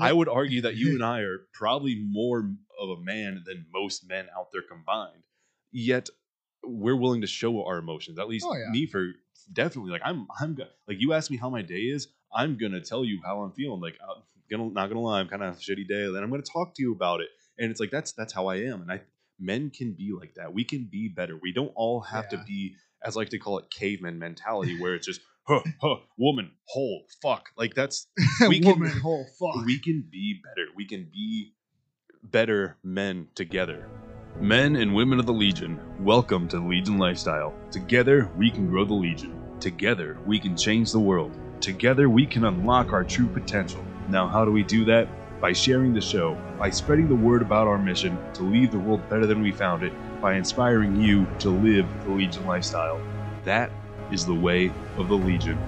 I would argue that you and I are probably more of a man than most men out there combined. Yet we're willing to show our emotions. At least Oh, yeah. me for definitely like I'm I'm like you ask me how my day is, I'm gonna tell you how I'm feeling. Like I'm gonna not gonna lie, I'm kind of a shitty day. Then I'm gonna talk to you about it. And it's like that's that's how I am. And I men can be like that. We can be better. We don't all have to be as I like to call it caveman mentality where it's just huh, huh, woman, hole, fuck. Like that's we can- woman hole fuck. we can be better. We can be better men together. Men and women of the Legion, welcome to the Legion Lifestyle. Together, we can grow the Legion. Together, we can change the world. Together, we can unlock our true potential. Now, how do we do that? By sharing the show, by spreading the word about our mission to leave the world better than we found it, by inspiring you to live the Legion lifestyle. That is the way of the Legion.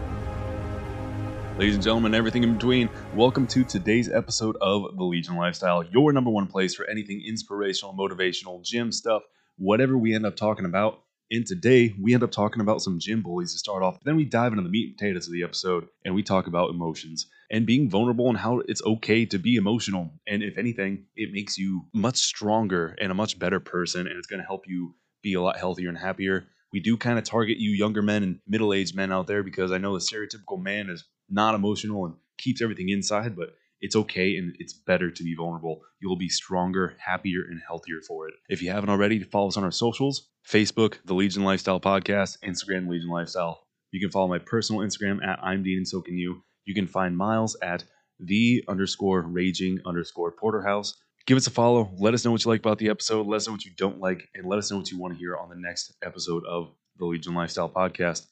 Ladies and gentlemen, everything in between, welcome to today's episode of The Legion Lifestyle, your number one place for anything inspirational, motivational, gym stuff, whatever we end up talking about. And today, we end up talking about some gym bullies to start off. Then we dive into the meat and potatoes of the episode and we talk about emotions and being vulnerable and how it's okay to be emotional. And if anything, it makes you much stronger and a much better person, and it's going to help you be a lot healthier and happier. We do kind of target you younger men and middle aged men out there because I know the stereotypical man is not emotional and keeps everything inside, but it's okay and it's better to be vulnerable. You'll be stronger, happier, and healthier for it. If you haven't already, follow us on our socials Facebook, The Legion Lifestyle Podcast, Instagram, Legion Lifestyle. You can follow my personal Instagram at I'm Dean and so can you. You can find Miles at the underscore raging underscore porterhouse. Give us a follow. Let us know what you like about the episode. Let us know what you don't like, and let us know what you want to hear on the next episode of the Legion Lifestyle Podcast.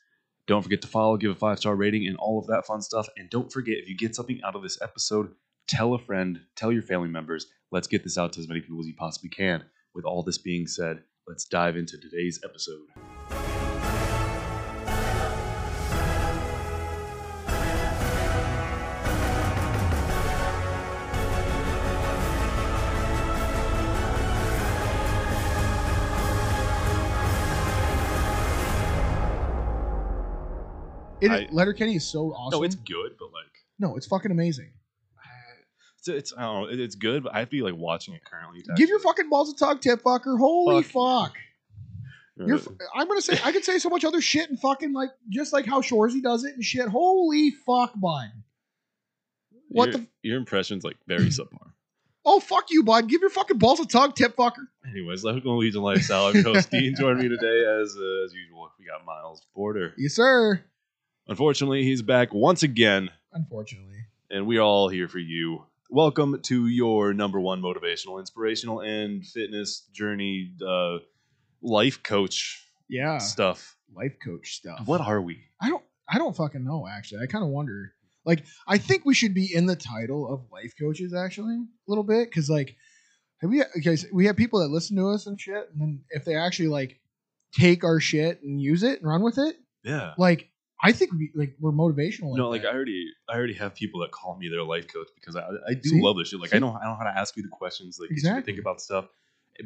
Don't forget to follow, give a five star rating, and all of that fun stuff. And don't forget, if you get something out of this episode, tell a friend, tell your family members. Let's get this out to as many people as you possibly can. With all this being said, let's dive into today's episode. It, I- Letterkenny is so awesome. No, it's good, but like, no, it's fucking amazing. it's, it's I don't know, it's good, but I have to be like watching it currently. Give your fucking balls a tug, tip fucker. Holy Fuck fuck. You're, I'm gonna say I could say so much other shit and fucking like just like how Shoresy does it and shit. Holy fuck, bud. What your, the? your impression's like very subpar. Oh fuck you, bud. Give your fucking balls a tug, tip fucker. Anyways, let's go Legion Lifestyle. I'm your host Dean. Joining me today, as uh, as usual, we got Miles Porter. Yes, sir. Unfortunately, he's back once again, Unfortunately. and we're all here for you. Welcome to your number one motivational, inspirational, and fitness journey uh, life coach Yeah. stuff. Life coach stuff. What are we? I don't I don't fucking know actually. I kind of wonder. Like I think we should be in the title of life coaches actually a little bit cuz like have we guys we have people that listen to us and shit and then if they actually like take our shit and use it and run with it, Yeah. like I think we like we're motivational. no, like that. I already, I already have people that call me their life coach because I, I do See? love this shit. Like See? I know, I know how to ask you the questions, like get you to Exactly. think about stuff.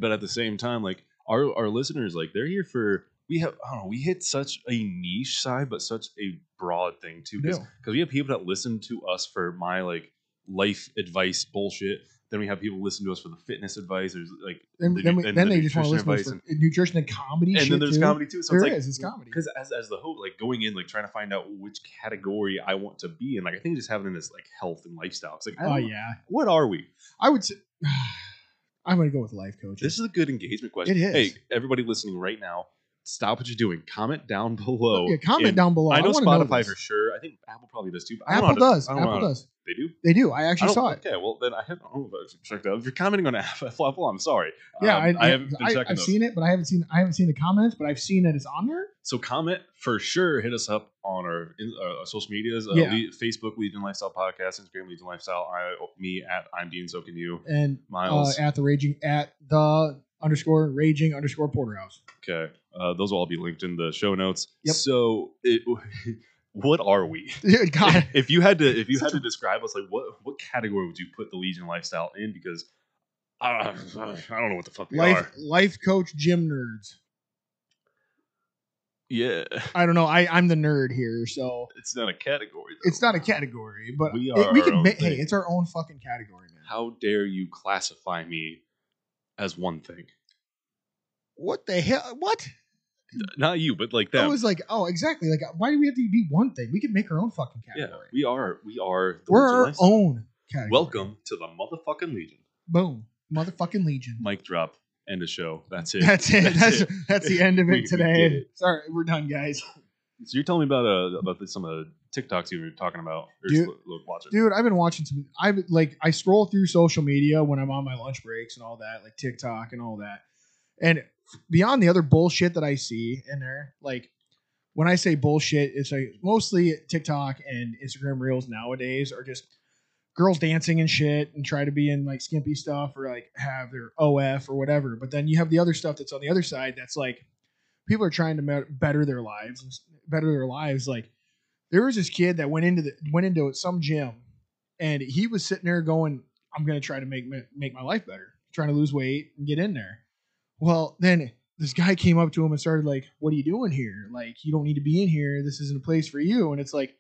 But at the same time, like our our listeners, like they're here for. We have, I don't know, we hit such a niche side, but such a broad thing too. Because we have people that listen to us for my like life advice bullshit. Then we have people listen to us for the fitness advice. There's like, then, the- then, we, and then the they just want to listen nutrition to us for nutrition and comedy and then there's too. comedy too. So There it's like is, it's comedy. because as, as the host, like going in, like trying to find out which category I want to be in. Like I think just having this like health and lifestyle. It's like, Oh yeah. what are we? I would say I'm going to go with life coach. This is a good engagement question. It is. Hey, everybody listening right now, stop what you're doing. Comment down below. yeah, comment And down below. I know wanna Spotify this. for sure. I think Apple probably does too. I know Apple to- does. I know Apple to- does. They do. They do. I I actually don't- saw it. Okay, well then I haven't. I if checked out. If you're commenting on Apple, I'm sorry. Yeah, Um, I, I haven't been I, checking I've those. seen it, but I haven't seen I haven't seen the comments, but I've seen that it's on there. So comment for sure. Hit us up on our, uh, our social medias. Uh, Yeah. Le- Facebook Legion Lifestyle Podcast, Instagram Legion Lifestyle. I, me at I'm Dean. So can you, And uh, Miles? at the raging at the underscore raging underscore porterhouse. okay, uh, those will all be linked in the show notes. Yep. So, it, what are we? God, if you had to, if you had to describe us, like what what category would you put the Legion Lifestyle in? Because I, I don't know what the fuck we life are. life coach gym nerds. Yeah, I don't know. I I'm the nerd here, so it's not a category. Though. it's not a category, but We it- are we our can ma- hey, it's our own fucking category, man. How dare you classify me as one thing? What the hell? What? Not you, but like that. I was like, oh, exactly. Like, why do we have to be one thing? We can make our own fucking category. yeah, we are. We are. the We're our Lifestyle. own category. Welcome to the motherfucking Legion. Boom. Motherfucking Legion. Mic drop. End of show. That's it. That's it. That's it. that's the end of it we today. did it. Sorry, we're done, guys. So you're telling me about uh about the, some of the TikToks you were talking about Dude- watching. Dude, I've been watching some. I like I scroll through social media when I'm on my lunch breaks and all that, like TikTok and all that. And beyond the other bullshit that I see in there, like when I say bullshit, it's like mostly TikTok and Instagram Reels nowadays are just girls dancing and shit and try to be in like skimpy stuff or like have their OF or whatever. But then you have the other stuff that's on the other side that's like people are trying to better their lives and better their lives. Like there was this kid that went into the went into some gym and he was sitting there going, "I'm gonna try to make ma- make my life better, trying to lose weight and get in there." Well, then this guy came up to him and started like, "What are you doing here? Like, you don't need to be in here. This isn't a place for you." And it's like,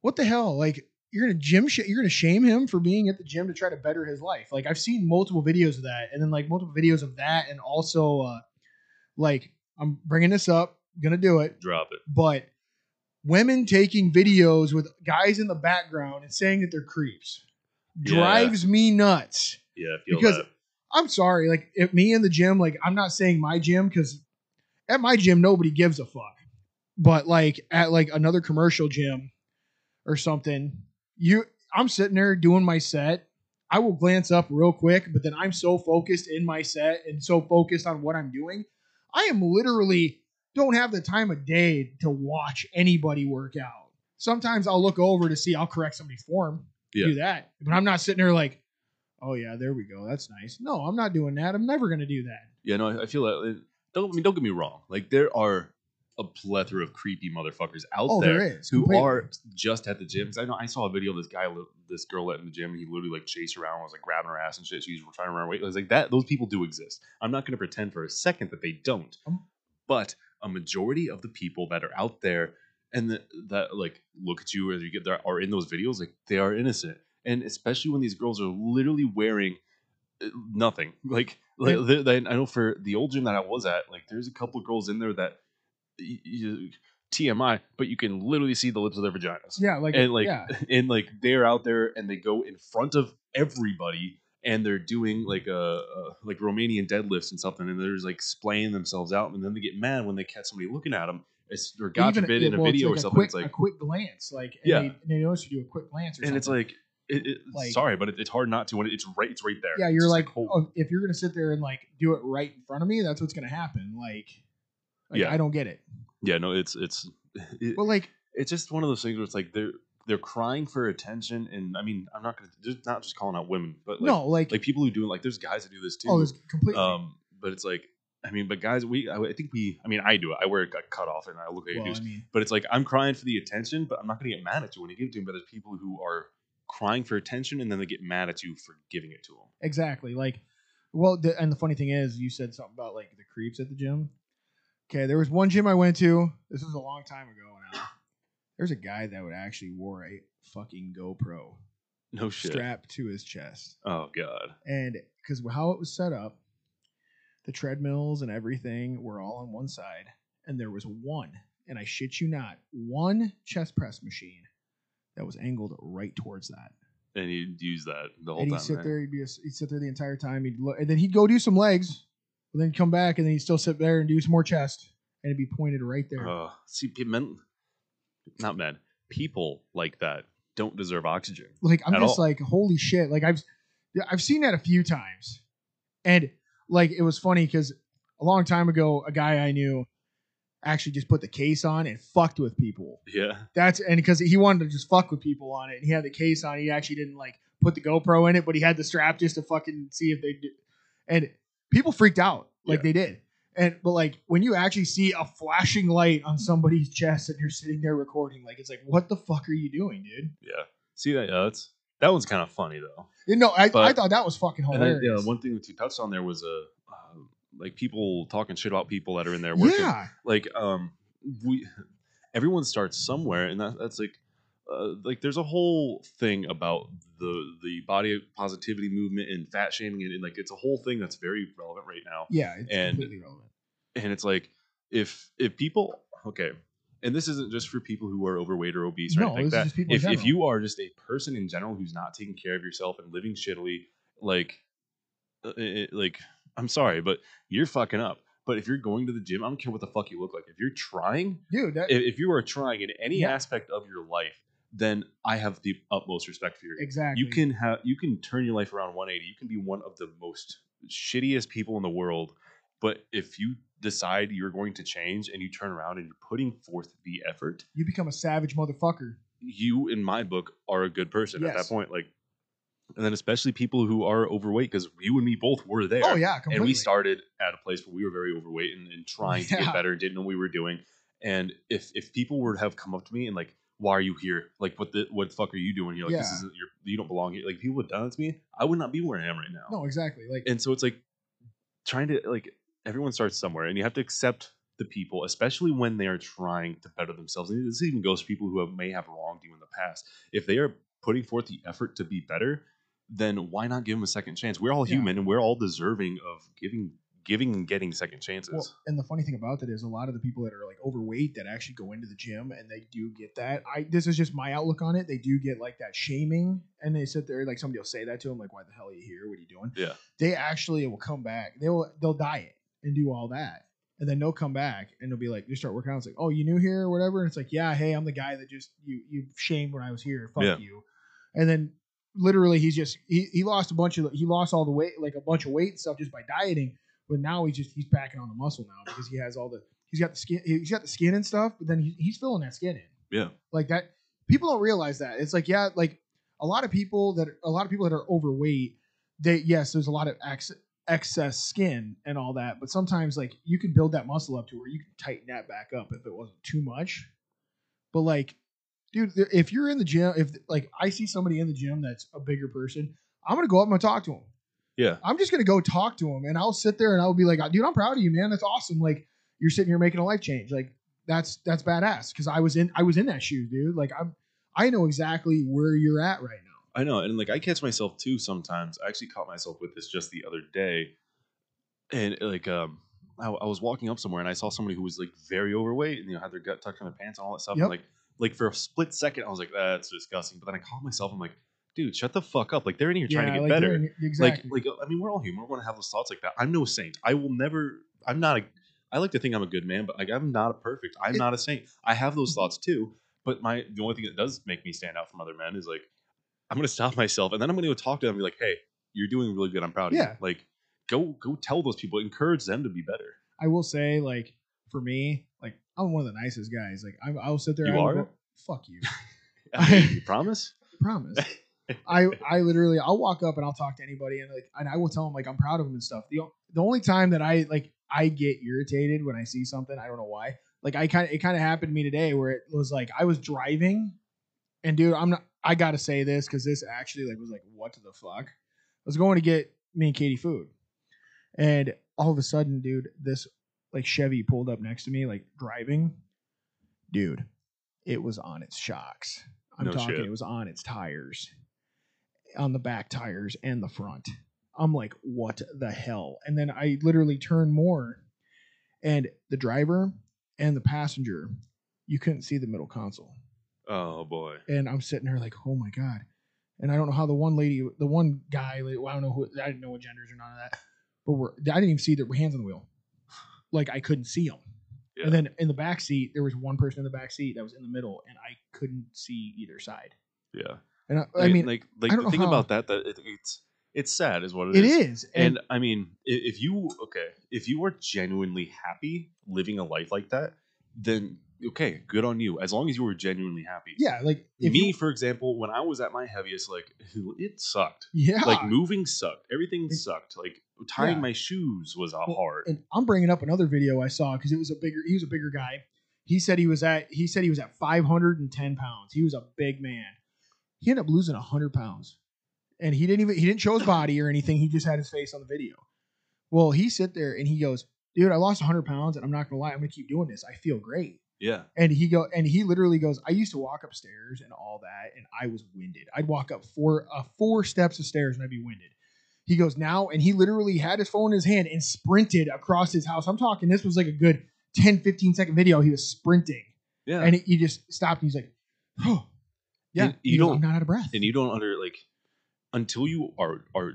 what the hell? Like, you're gonna gym sh- you're gonna shame him for being at the gym to try to better his life. Like, I've seen multiple videos of that, and then like multiple videos of that, and also uh, like I'm bringing this up, gonna do it Drop it. but women taking videos with guys in the background and saying that they're creeps Yeah. drives me nuts. Yeah, Because- that. I'm sorry, like if me in the gym, like I'm not saying my gym because at my gym nobody gives a fuck, but like at like another commercial gym or something, you I'm sitting there doing my set. I will glance up real quick, but then I'm so focused in my set and so focused on what I'm doing, I am literally don't have the time of day to watch anybody work out. Sometimes I'll look over to see I'll correct somebody's form, Yeah. do that, but I'm not sitting there like, oh yeah, there we go, that's nice. No, I'm not doing that. I'm never gonna do that. Yeah, no, I- feel like, Don't I mean, don't get me wrong. Like there are a plethora of creepy motherfuckers out Oh, there, who completely. are just at the gym. I know I saw a video of this guy, this girl at in the gym. And he literally like chased around, was like grabbing her ass and shit. She was trying to run away. I was like that. Those people do exist. I'm not going to pretend for a second that they don't. Um, but a majority of the people that are out there and that, that like look at you as you get there are in those videos, like they are innocent. And especially when these girls are literally wearing uh, nothing. Like, like they- they- I know for the old gym that I was at, like there's a couple girls in there that y- y- TMI, but you can literally see the lips of their vaginas. Yeah, like and like yeah. and like they're out there and they go in front of everybody and they're doing like a, a like Romanian deadlifts and something and they're just like splaying themselves out and then they get mad when they catch somebody looking at them. It's or God Even- forbid yeah, in a well, video like or something. quick, it's like a quick glance, like and Yeah. they, and they notice you do a quick glance, or something. and it's like it, it, Like- sorry, but it, it's hard not to when it's right. It's right there. yeah, you're just like, oh, if you're gonna sit there and like do it right in front of me, that's what's gonna happen. Like, like Yeah. I don't get it. yeah, no, it's it's it, But like, it's just one of those things where it's like they're they're crying for attention, and I mean, I'm not gonna just not just calling out women, but like, no, like, like people who do it. Like there's guys that do this too. oh, completely. um, but it's like, I mean, but guys, we I, I think we, I mean, I do it. I wear a cut off and I look like a well, douche. I mean, But it's like I'm crying for the attention, but I'm not gonna get mad at you when you give it to them. But there's people who are crying for attention and then they get mad at you for giving it to them. exactly. Like, well, the, and the funny thing is, you said something about like the creeps at the gym. Okay, there was one gym I went to. This was a long time ago. There's a guy that would actually wore a fucking GoPro No shit. strapped to his chest. Oh god. and because how it was set up, the treadmills and everything were all on one side, and there was one, and I shit you not, one chest press machine that was angled right towards that. And he'd use that the whole and time. he'd sit there, he'd be, he'd sit there the entire time. He'd look, and then he'd go do some legs, and then come back, and then he'd still sit there and do some more chest, and it'd be pointed right there. Uh, see, men, not men, people like that don't deserve oxygen. like I'm just all. like holy shit like I've I've seen that a few times and like it was funny because a long time ago a guy I knew actually just put the case on and fucked with people Yeah. that's and because he wanted to just fuck with people on it and he had the case on he actually didn't like put the GoPro in it but he had the strap just to fucking see if they did and people freaked out like Yeah. they did and but like when you actually see a flashing light on somebody's chest and you're sitting there recording like it's like what the fuck are you doing dude Yeah. See that? Yeah, that's that one's kind of funny though. You know, I, But- I thought that was fucking hilarious. yeah, one thing that you touched on there was uh, uh, like people talking shit about people that are in there working. yeah, Like, um, we everyone starts somewhere, and that, that's like uh, like there's a whole thing about the the body positivity movement and fat shaming, and, and like it's a whole thing that's very relevant right now. Yeah, it's And- completely relevant. And it's like if if people okay. And this isn't just for people who are overweight or obese or No, anything like that. just people in If, if you are just a person in general who's not taking care of yourself and living shittily, like, uh, it- like I'm sorry, but you're fucking up. But if you're going to the gym, I don't care what the fuck you look like. If you're trying, Dude, that, if, if you are trying in any Yeah. aspect of your life, then I have the utmost respect for you. exactly. You can have you can turn your life around 180. You can be one of the most shittiest people in the world. But if you decide you're going to change and you turn around and you're putting forth the effort, you become a savage motherfucker. you in my book are a good person at that point. Like and then especially people who are overweight, because you and me both were there. Oh yeah, completely. and we started at a place where we were very overweight and, and trying to get better, didn't know what we were doing. And if if people were to have come up to me and like, why are you here? Like, what the what the fuck are you doing? You're like, this isn't your you don't belong here. Like, people would done that to me, I would not be where I am right now. No, exactly. Like And so it's like trying to like everyone starts somewhere, and you have to accept the people, especially when they are trying to better themselves. And this even goes for people who have, may have wronged you in the past. If they are putting forth the effort to be better, then why not give them a second chance? We're all Yeah. human, and we're all deserving of giving, giving, and getting second chances. Well, and the funny thing about that is a lot of the people that are like overweight that actually go into the gym and they do get that. I this is just my outlook on it. They do get like that shaming, and they sit there like somebody will say that to them, like, "Why the hell are you here? What are you doing?" Yeah. They actually will come back. They will they'll diet and do all that, and then they'll come back and they'll be like, you start working out. It's like, "Oh, you new here or whatever?" And it's like, "Yeah, hey, I'm the guy that just you you shamed when I was here. Fuck Yeah. you." And then literally he's just he, he lost a bunch of he lost all the weight like a bunch of weight and stuff just by dieting but now he's just he's packing on the muscle now because he has all the he's got the skin he's got the skin and stuff but then he, he's filling that skin in. Yeah, like that people don't realize that. It's like yeah like a lot of people that a lot of people that are overweight they yes there's a lot of ex, excess skin and all that but sometimes like you can build that muscle up to where you can tighten that back up if it wasn't too much. But like dude if you're in the gym if like i see somebody in the gym that's a bigger person i'm gonna go up and talk to him yeah, I'm just gonna go talk to him and I'll sit there and I'll be like, dude, I'm proud of you, man. That's awesome. Like you're sitting here making a life change. Like that's that's badass. Cause I was in I was in that shoes, dude. Like I'm I know exactly where you're at right now. I know, and like I catch myself too sometimes. I actually caught myself with this just the other day, and like um, I, I was walking up somewhere and I saw somebody who was like very overweight and you know had their gut tucked in their pants and all that stuff. Yep. And like like for a split second, I was like, that's disgusting. But then I caught myself. And I'm like, dude, shut the fuck up. Like they're in here trying to get like, better. exactly. Like like I mean, we're all human. We're going to have those thoughts like that. I'm no saint. I will never. I'm not a. I like to think I'm a good man, but like I'm not a perfect. I'm It- not a saint. I have those mm-hmm. thoughts too. But my the only thing that does make me stand out from other men is like I'm gonna stop myself and then I'm gonna go talk to them and be like, hey, you're doing really good. I'm proud of Yeah. you. Like go go tell those people, encourage them to be better. I will say, like, for me, like I'm one of the nicest guys. Like I'm, I'll sit there. You I are? go- Fuck you. I mean, you promise? promise. I I literally I'll walk up and I'll talk to anybody and like and I will tell them like I'm proud of them and stuff. The the only time that I like I get irritated when I see something I don't know why. Like I kind of it kind of happened to me today where it was like I was driving and dude I'm not I gotta say this because this actually like was like what the fuck. I was going to get me and Katie food and all of a sudden dude this like Chevy pulled up next to me like driving. Dude, it was on its shocks. I'm No talking shit. it was on its tires on the back tires and the front. I'm like, what the hell? And then I literally turn more, and the driver and the passenger, you couldn't see the middle console. Oh boy. And I'm sitting there like, oh my god. And I don't know how the one lady, the one guy, well, I don't know who, I didn't know what genders or none of that, but we're, I didn't even see their hands on the wheel. Like I couldn't see them. Yeah. And then in the back seat, there was one person in the back seat that was in the middle, and I couldn't see either side. yeah. And I, I Like- mean, like like I the thing how- about that that it, it's it's sad is what it is. And I mean, if you okay, if you are genuinely happy living a life like that, then okay, good on you. As long as you were genuinely happy. Yeah, like Me, you, for example, when I was at my heaviest, like it sucked. yeah, Like moving sucked. Everything It- sucked. Like tying Yeah. my shoes was Well, hard. and I'm bringing up another video I saw because it was a bigger. He was a bigger guy. He said he was at. He said he was at 510 pounds. He was a big man. He ended up losing 100 pounds, and he didn't even. He didn't show his body or anything. He just had his face on the video. Well, he sit there and he goes, "Dude, I lost 100 pounds, and I'm not gonna lie. I'm gonna keep doing this. I feel great." Yeah. And he go and he literally goes, I used to walk upstairs and all that, and I was winded. I'd walk up four uh, four steps of stairs and I'd be winded. He goes now, and he literally had his phone in his hand and sprinted across his house. I'm talking, this was like a good 10, 15 second video. He was sprinting, Yeah. and he, he just stopped. And he's like, "Oh, yeah." And you don't- I'm not out of breath. and you don't under like until you are are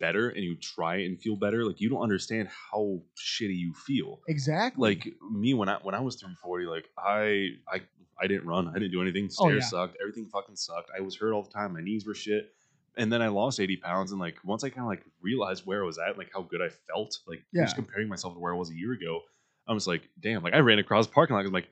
better and you try and feel better, like you don't understand how shitty you feel. exactly. Like me when I when I was 340, like I I I didn't run, I didn't do anything. Oh, yeah. sucked, everything fucking sucked. I was hurt all the time, my knees were shit. And then I lost 80 pounds, and like once I kind of like realized where I was at, like how good I felt, like Yeah. just comparing myself to where I was a year ago, I was like, damn, like I ran across the parking lot, I was like,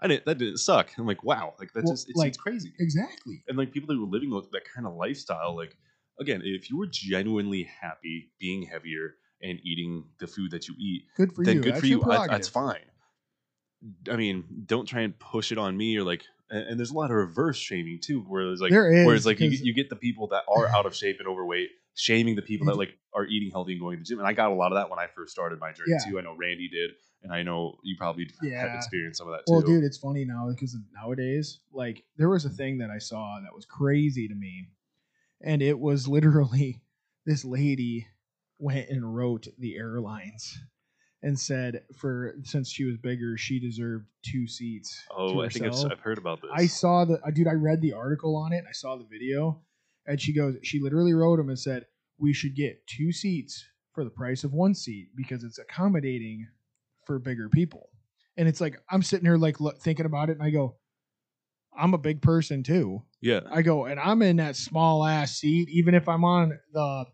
I didn't, that didn't suck. I'm like, wow, like that's Well, just it's, like- crazy exactly. and like people that were living with that kind of lifestyle like again if you were genuinely happy being heavier and eating the food that you eat Good for then you. good That's for you I- that's fine i mean don't try and push it on me or like and, and there's a lot of reverse shaming too where it's like There is, where it's like you, get- you get the people that are out of shape and overweight shaming the people that like are eating healthy and going to the gym and i got a lot of that when i first started my journey Yeah. too i know randy did and i know you probably have experienced some of that too Well, dude, it's funny now because nowadays, like, there was a thing that I saw that was crazy to me, and it was literally this lady went and wrote the airlines and said for since she was bigger, she deserved two seats. oh i think I've. I've heard about this I saw the uh, dude. I read the article on it. I saw the video, and she goes. She literally wrote him and said, "We should get two seats for the price of one seat because it's accommodating for bigger people." And it's like I'm sitting here like lo- thinking about it, and I go, "I'm a big person too." yeah I go, and I'm in that small ass seat, even if I'm on the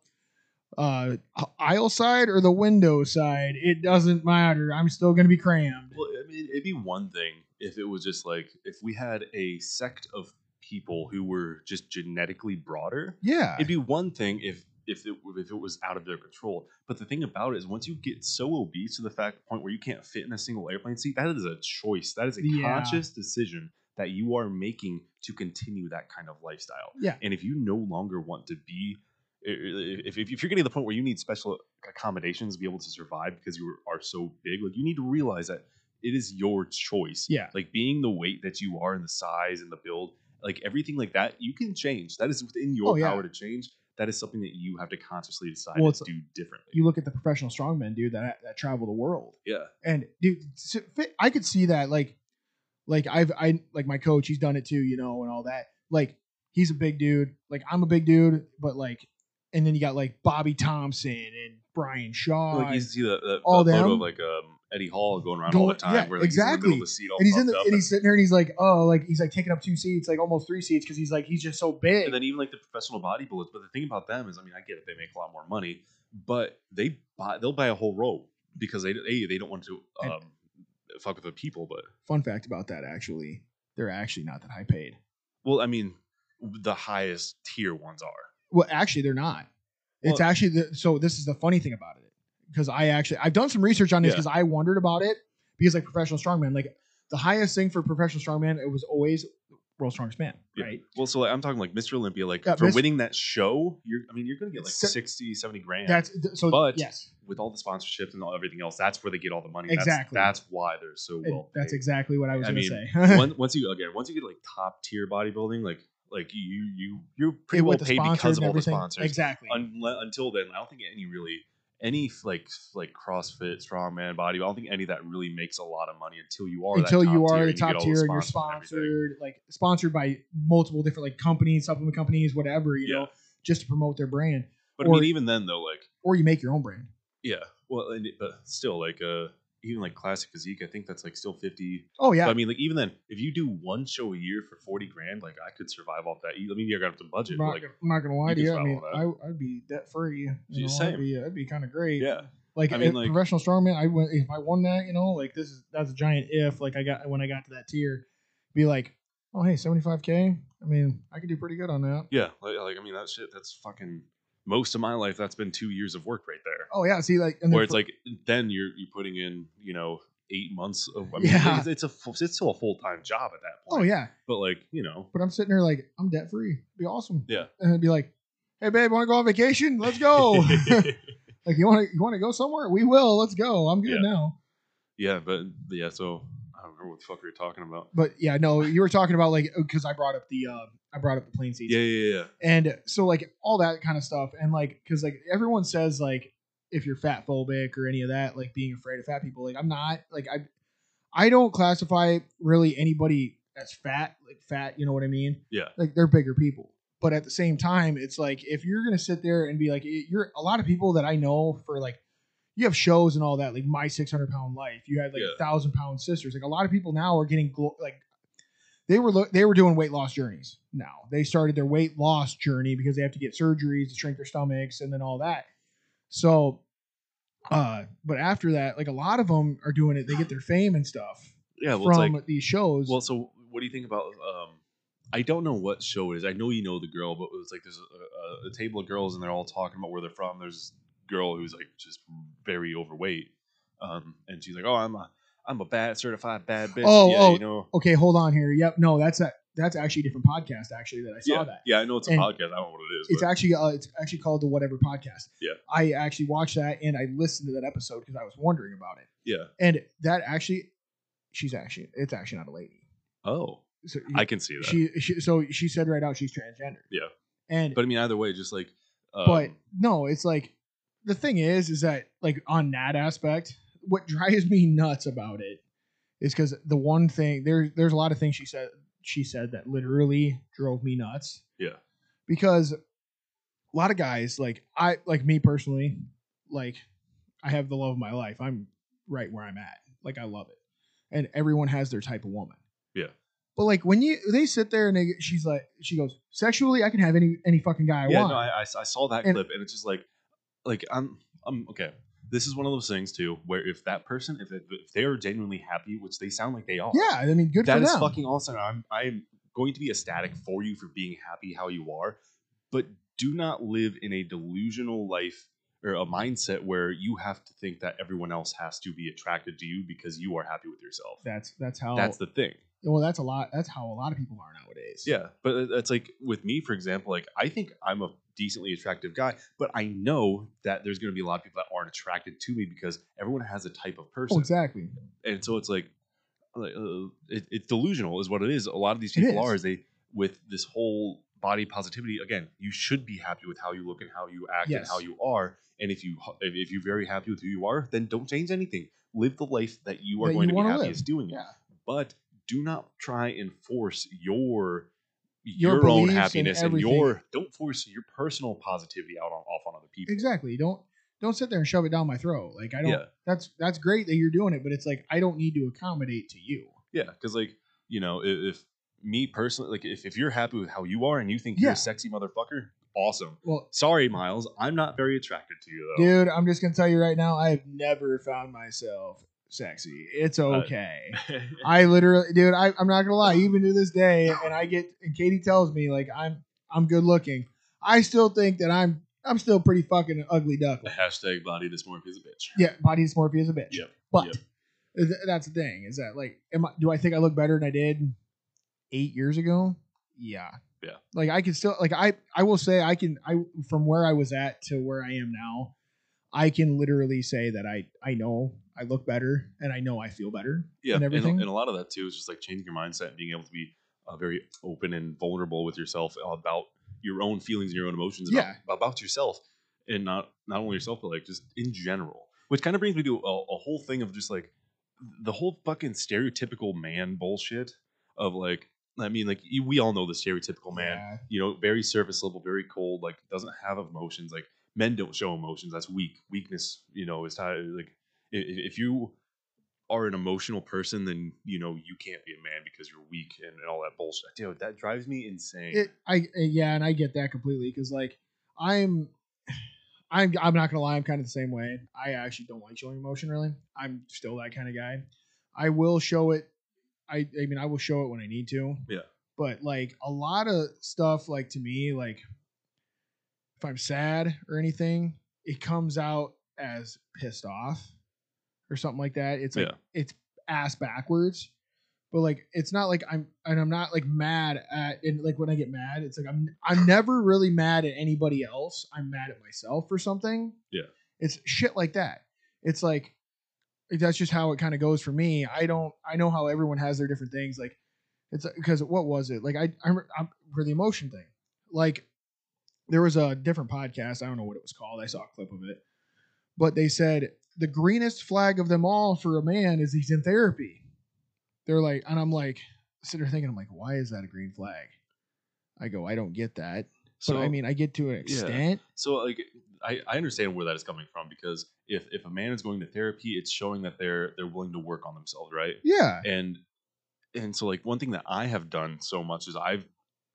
uh aisle side or the window side, it doesn't matter. I'm still gonna be crammed. Well, I mean, it'd be one thing if it was just like if we had a sect of people who were just genetically broader. Yeah, It'd be one thing if if it if it was out of their control. But the thing about it is, once you get so obese to the fact point where you can't fit in a single airplane seat, that is a choice. That is a Yeah. conscious decision that you are making to continue that kind of lifestyle. Yeah. And if you no longer want to be if, if, if you're getting to the point where you need special accommodations to be able to survive because you are so big, like you need to realize that it is your choice. Yeah. Like being the weight that you are and the size and the build, like everything like that, you can change. That is within your Oh, yeah. power to change. That is something that you have to consciously decide Well, to do differently. you look at the professional strongmen, dude, that that travel the world. yeah. And dude, I could see that. Like, like I've I like my coach, he's done it too, you know, and all that. Like, he's a big dude. Like I'm a big dude, but like, and then you got like Bobby Thompson and Brian Shaw. like you and, see the, the, all the photo of like um, Eddie Hall going around all Going- the time, yeah, where like, he's in the middle exactly. of the seat all and he's in the, up and he's sitting there and he's like, oh, like he's like taking up two seats, like almost three seats, because he's like he's just so big. and then even like the professional bodybuilders. But the thing about them is, I mean, I get it; they make a lot more money, but they buy they'll buy a whole row because they a they don't want to And- um, fuck with the people. But Fun fact about that, actually, they're actually not that high paid. well, I mean, the highest tier ones are. Well, actually, they're not. It's Well- actually the, so. This is the funny thing about it because I actually I've done some research on this Yeah. because I wondered about it because like professional strongman, like the highest thing for professional strongman, it was always world's strongest man, Yeah. right? Well, so like, I'm talking like Mr. Olympia, like Yeah, for Mis- winning that show, you're I mean, you're gonna get like Se- 60, 70 grand. That's th- so. But- yes, with all the sponsorships and all, everything else, that's where they get all the money. Exactly. That's, that's why they're so well. that's exactly what I was I going to mean, say. once, once you again, once you get like top tier bodybuilding, like like you you you're pretty well paid because of all the everything. sponsors. Exactly. Unle- until then, I don't think any really any like like CrossFit, strongman, body. I don't think any of that really makes a lot of money until you are Until you are the you top tier and you're sponsored, like sponsored by multiple different like companies, supplement companies, whatever, you Yeah. know, just to promote their brand, But or- I mean, even then though, like or you make your own brand. yeah, well, and it- but still, like uh, even like classic physique, I think that's like still fifty. Oh yeah, But I mean, like even then, if you do one show a year for forty grand, like I could survive off that. I mean, you got to budget. I'm not, like gonna- I'm not gonna lie to you. I mean, I, I'd be debt free. You know, Just I'd same. be, that'd be kind of great. yeah, Like, I mean, like- professional strongman, I went if I won that, you know, like this is that's a giant if. Like I got when I got to that tier, be like, oh hey, 75k. I mean, I could do pretty good on that. yeah. Like, like I mean, that shit. That's fucking most of my life. That's been two years of work right there. Oh yeah, see like, and Where it's for- like then you're you're putting in you know eight months of. I mean, Yeah. it's, it's a full- it's still a full time job at that point. oh yeah, But like you know, but I'm sitting there like I'm debt free. Be awesome. Yeah. and it'd be like, hey babe, want to go on vacation? Let's go. like you want to you want to go somewhere? We will. Let's go. I'm good Yeah. now. yeah. But yeah. So I don't remember what the fuck we were talking about. But yeah, no, you were talking about like because I brought up the uh, I brought up the plane seats. Yeah, yeah, yeah. And so like all that kind of stuff, and like because like everyone says like if you're fat phobic or any of that, like being afraid of fat people, like I'm not. Like I, I don't classify really anybody as fat, like fat. You know what I mean? Yeah. Like they're bigger people, but at the same time, it's like if you're gonna sit there and be like, you're a lot of people that I know for like. You have shows and all that, like my 600 pound life. You had like a Yeah. thousand pound sisters. Like a lot of people now are getting glo- like they were lo- they were doing weight loss journeys now they started their weight loss journey because they have to get surgeries to shrink their stomachs and then all that so uh but after that like a lot of them are doing it they get their fame and stuff Yeah, well, from like, these shows well, so what do you think about? Um, I don't know what show it is. I know you know the girl, but it was like there's a, a, a table of girls and they're all talking about where they're from. There's this girl who's like just very overweight, um, and she's like, "Oh, I'm a I'm a bad certified bad bitch." Oh, yeah, oh, you know. okay hold on here yep no that's a that's actually a different podcast actually that i saw Yeah, that yeah, I know it's a And podcast. I don't know what it is. it's but- actually uh, it's actually called the whatever podcast Yeah. i actually watched that and i listened to that episode because i was wondering about it yeah. and that actually she's actually it's actually not a lady Oh, so I can see that. she, she so she said right out she's transgender. Yeah. And but I mean, either way, just like, um, but no, it's like the thing is is that like on that aspect, what drives me nuts about it is because the one thing there there's a lot of things she said she said that literally drove me nuts. Yeah. Because a lot of guys like I like me personally, like I have the love of my life. I'm right where I'm at. Like I love it. And everyone has their type of woman. Yeah. But like when you they sit there and they she's like she goes sexually I can have any any fucking guy I yeah, want. no, I, I, I saw that And- clip, and it's just like, like I'm, I'm okay. This is one of those things too, where if that person, if, if they are genuinely happy, which they sound like they are, yeah, I mean good that for is them. fucking awesome. I'm, I'm going to be ecstatic for you for being happy how you are, but do not live in a delusional life or a mindset where you have to think that everyone else has to be attracted to you because you are happy with yourself. that's that's how That's the thing. well that's a lot that's how a lot of people are nowadays. Yeah, but it- it's like with me, for example, like I think I'm a decently attractive guy, but I know that there's going to be a lot of people that aren't attracted to me because everyone has a type of person, Oh, exactly. and so it's like, like, uh, it, it's delusional, is what it is. A lot of these people is. are is they with this whole body positivity. Again, you should be happy with how you look and how you act and how you are, and if you if, you're very happy with who you are, then don't change anything. Live the life that you are That going you to be happiest live. doing it Yeah. but do not try and force your Your your, own beliefs and happiness and, your don't force your personal positivity out on off on other people. Exactly. Don't don't sit there and shove it down my throat. Like I don't Yeah. that's that's great that you're doing it, but it's like I don't need to accommodate to you. Yeah, because like you know, if, if me personally, like if, if you're happy with how you are and you think you're a sexy motherfucker, awesome. Well, Sorry, Miles, I'm not very attracted to you though. dude, I'm just gonna tell you right now, I have never found myself sexy. It's Uh, okay. I literally, dude, I, I'm not gonna lie. Even to this day, and I get, and Katie tells me like I'm, I'm good looking. I still think that I'm, I'm still pretty fucking ugly duckling. Hashtag body dysmorphia is a bitch. Yeah, body dysmorphia is a bitch. Yep, But yep. th- that's the thing is that like, am I, do I think I look better than I did eight years ago? Yeah. Yeah. Like I can still like I I will say I can I from where I was at to where I am now, I can literally say that I I know I look better and I know I feel better Yeah, and and, everything. and a lot of that too is just like changing your mindset and being able to be uh, very open and vulnerable with yourself about your own feelings and your own emotions about, Yeah. about yourself and not not only yourself but like just in general which kind of brings me to a, a whole thing of just like the whole fucking stereotypical man bullshit of like i mean like you, we all know the stereotypical man Yeah. you know very surface level very cold like doesn't have emotions like men don't show emotions that's weak weakness you know is how like i- i- if you are an emotional person then you know you can't be a man because you're weak and, and all that bullshit dude that drives me insane It, I uh, yeah, and I get that completely because like I'm, I'm I'm not gonna lie, I'm kind of the same way. I actually don't like showing emotion really. I'm still that kind of guy. I will show it. I I mean I will show it when I need to. Yeah. But like a lot of stuff, like to me, like if I'm sad or anything, it comes out as pissed off or something like that. It's like Yeah. it's ass backwards. But like it's not like I'm and I'm not like mad at and like when I get mad, it's like I'm I'm never really mad at anybody else. I'm mad at myself or something. Yeah. It's shit like that. It's like that's just how it kind of goes for me. I don't. I know how everyone has their different things. Like it's because what was it? Like I, I remember I'm, for the emotion thing. Like there was a different podcast. I don't know what it was called. I saw a clip of it, but they said the greenest flag of them all for a man is he's in therapy. They're like, and I'm like, sitting there thinking, I'm like, why is that a green flag? I go, I don't get that. So but I mean, I get to an extent. So like I, I understand where that is coming from because if if a man is going to therapy, it's showing that they're they're willing to work on themselves, right? Yeah. And and so like one thing that I have done so much is I've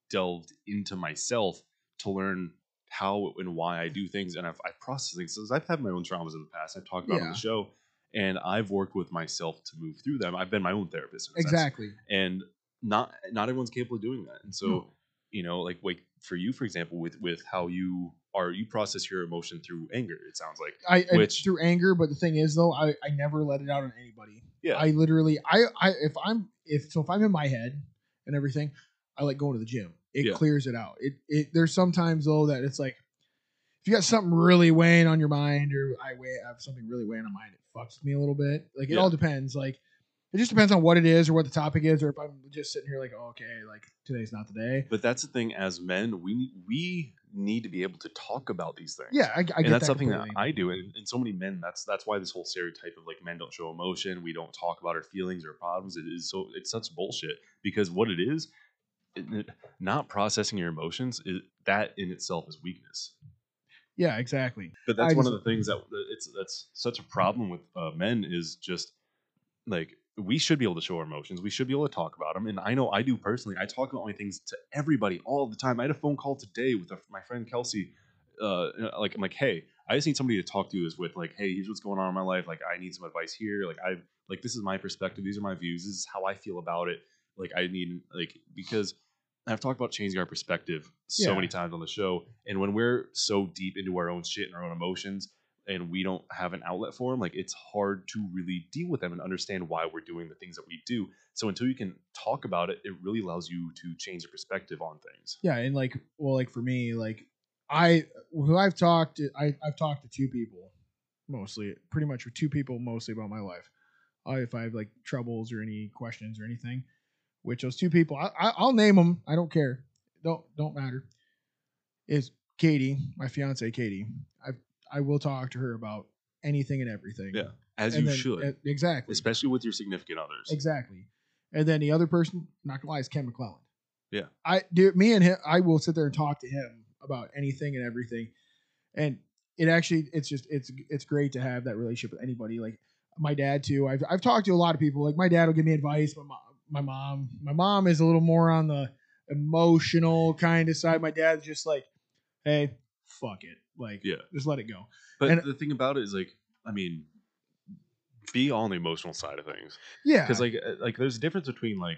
delved into myself to learn how and why I do things, and I've I've processed things. So I've had my own traumas in the past. I've talked about it on the show, and I've worked with myself to move through them. I've been my own therapist, a sense. Exactly. and not not everyone's capable of doing that. And so No. you know, like like for you, for example, with with how you are, you process your emotion through anger. It sounds like I, I Which- through anger, but the thing is though, I, I never let it out on anybody. Yeah. I literally I, I if I'm if so if I'm in my head and everything, I like going to the gym. It Yeah. clears it out. It it there's sometimes though that it's like if you got something really weighing on your mind or I weigh I have something really weighing on my mind, it fucks me a little bit. Like it Yeah. all depends. Like it just depends on what it is or what the topic is, or if I'm just sitting here like, oh, okay, like today's not the day. But that's the thing. As men, we we need to be able to talk about these things. Yeah, I, I get and that's that something completely. that I do, and, and so many men. That's that's why this whole stereotype of like men don't show emotion, we don't talk about our feelings or problems. It is so it's such bullshit because what it is, not processing your emotions, is, that in itself is weakness. yeah, exactly. But that's I one just- of the things that that it's that's such a problem with uh, men is just like we should be able to show our emotions. We should be able to talk about them. And I know I do personally. I talk about my things to everybody all the time. I had a phone call today with a, my friend Kelsey. Uh, like I'm like, hey, I just need somebody to talk to. Is with like, hey, here's what's going on in my life. Like, I need some advice here. Like, I like this is my perspective. These are my views. This is how I feel about it. Like, I need like because I've talked about changing our perspective so Yeah. many times on the show. And when we're so deep into our own shit and our own emotions, and we don't have an outlet for them, like it's hard to really deal with them and understand why we're doing the things that we do. So until you can talk about it, it really allows you to change your perspective on things. yeah and like well like for me like i who i've talked to I, i've talked to two people mostly pretty much with two people mostly about my life uh, if i have like troubles or any questions or anything which those two people I, I, i'll name them i don't care don't don't matter is katie my fiance katie i i will talk to her about anything and everything Yeah, As And you then- should, uh, exactly especially with your significant others. Exactly. And then the other person, not gonna lie, is Ken McClellan. Yeah. I do me and him I will sit there and talk to him about anything and everything. And it actually it's just it's it's great to have that relationship with anybody. Like my dad too. I've I've talked to a lot of people. Like my dad will give me advice. My mom my mom. My mom is a little more on the emotional kind of side. My dad's just like, hey, fuck it. Like Yeah. just let it go. But and- the thing about it is, like, I mean, be on the emotional side of things. Yeah. because like uh, like there's a difference between like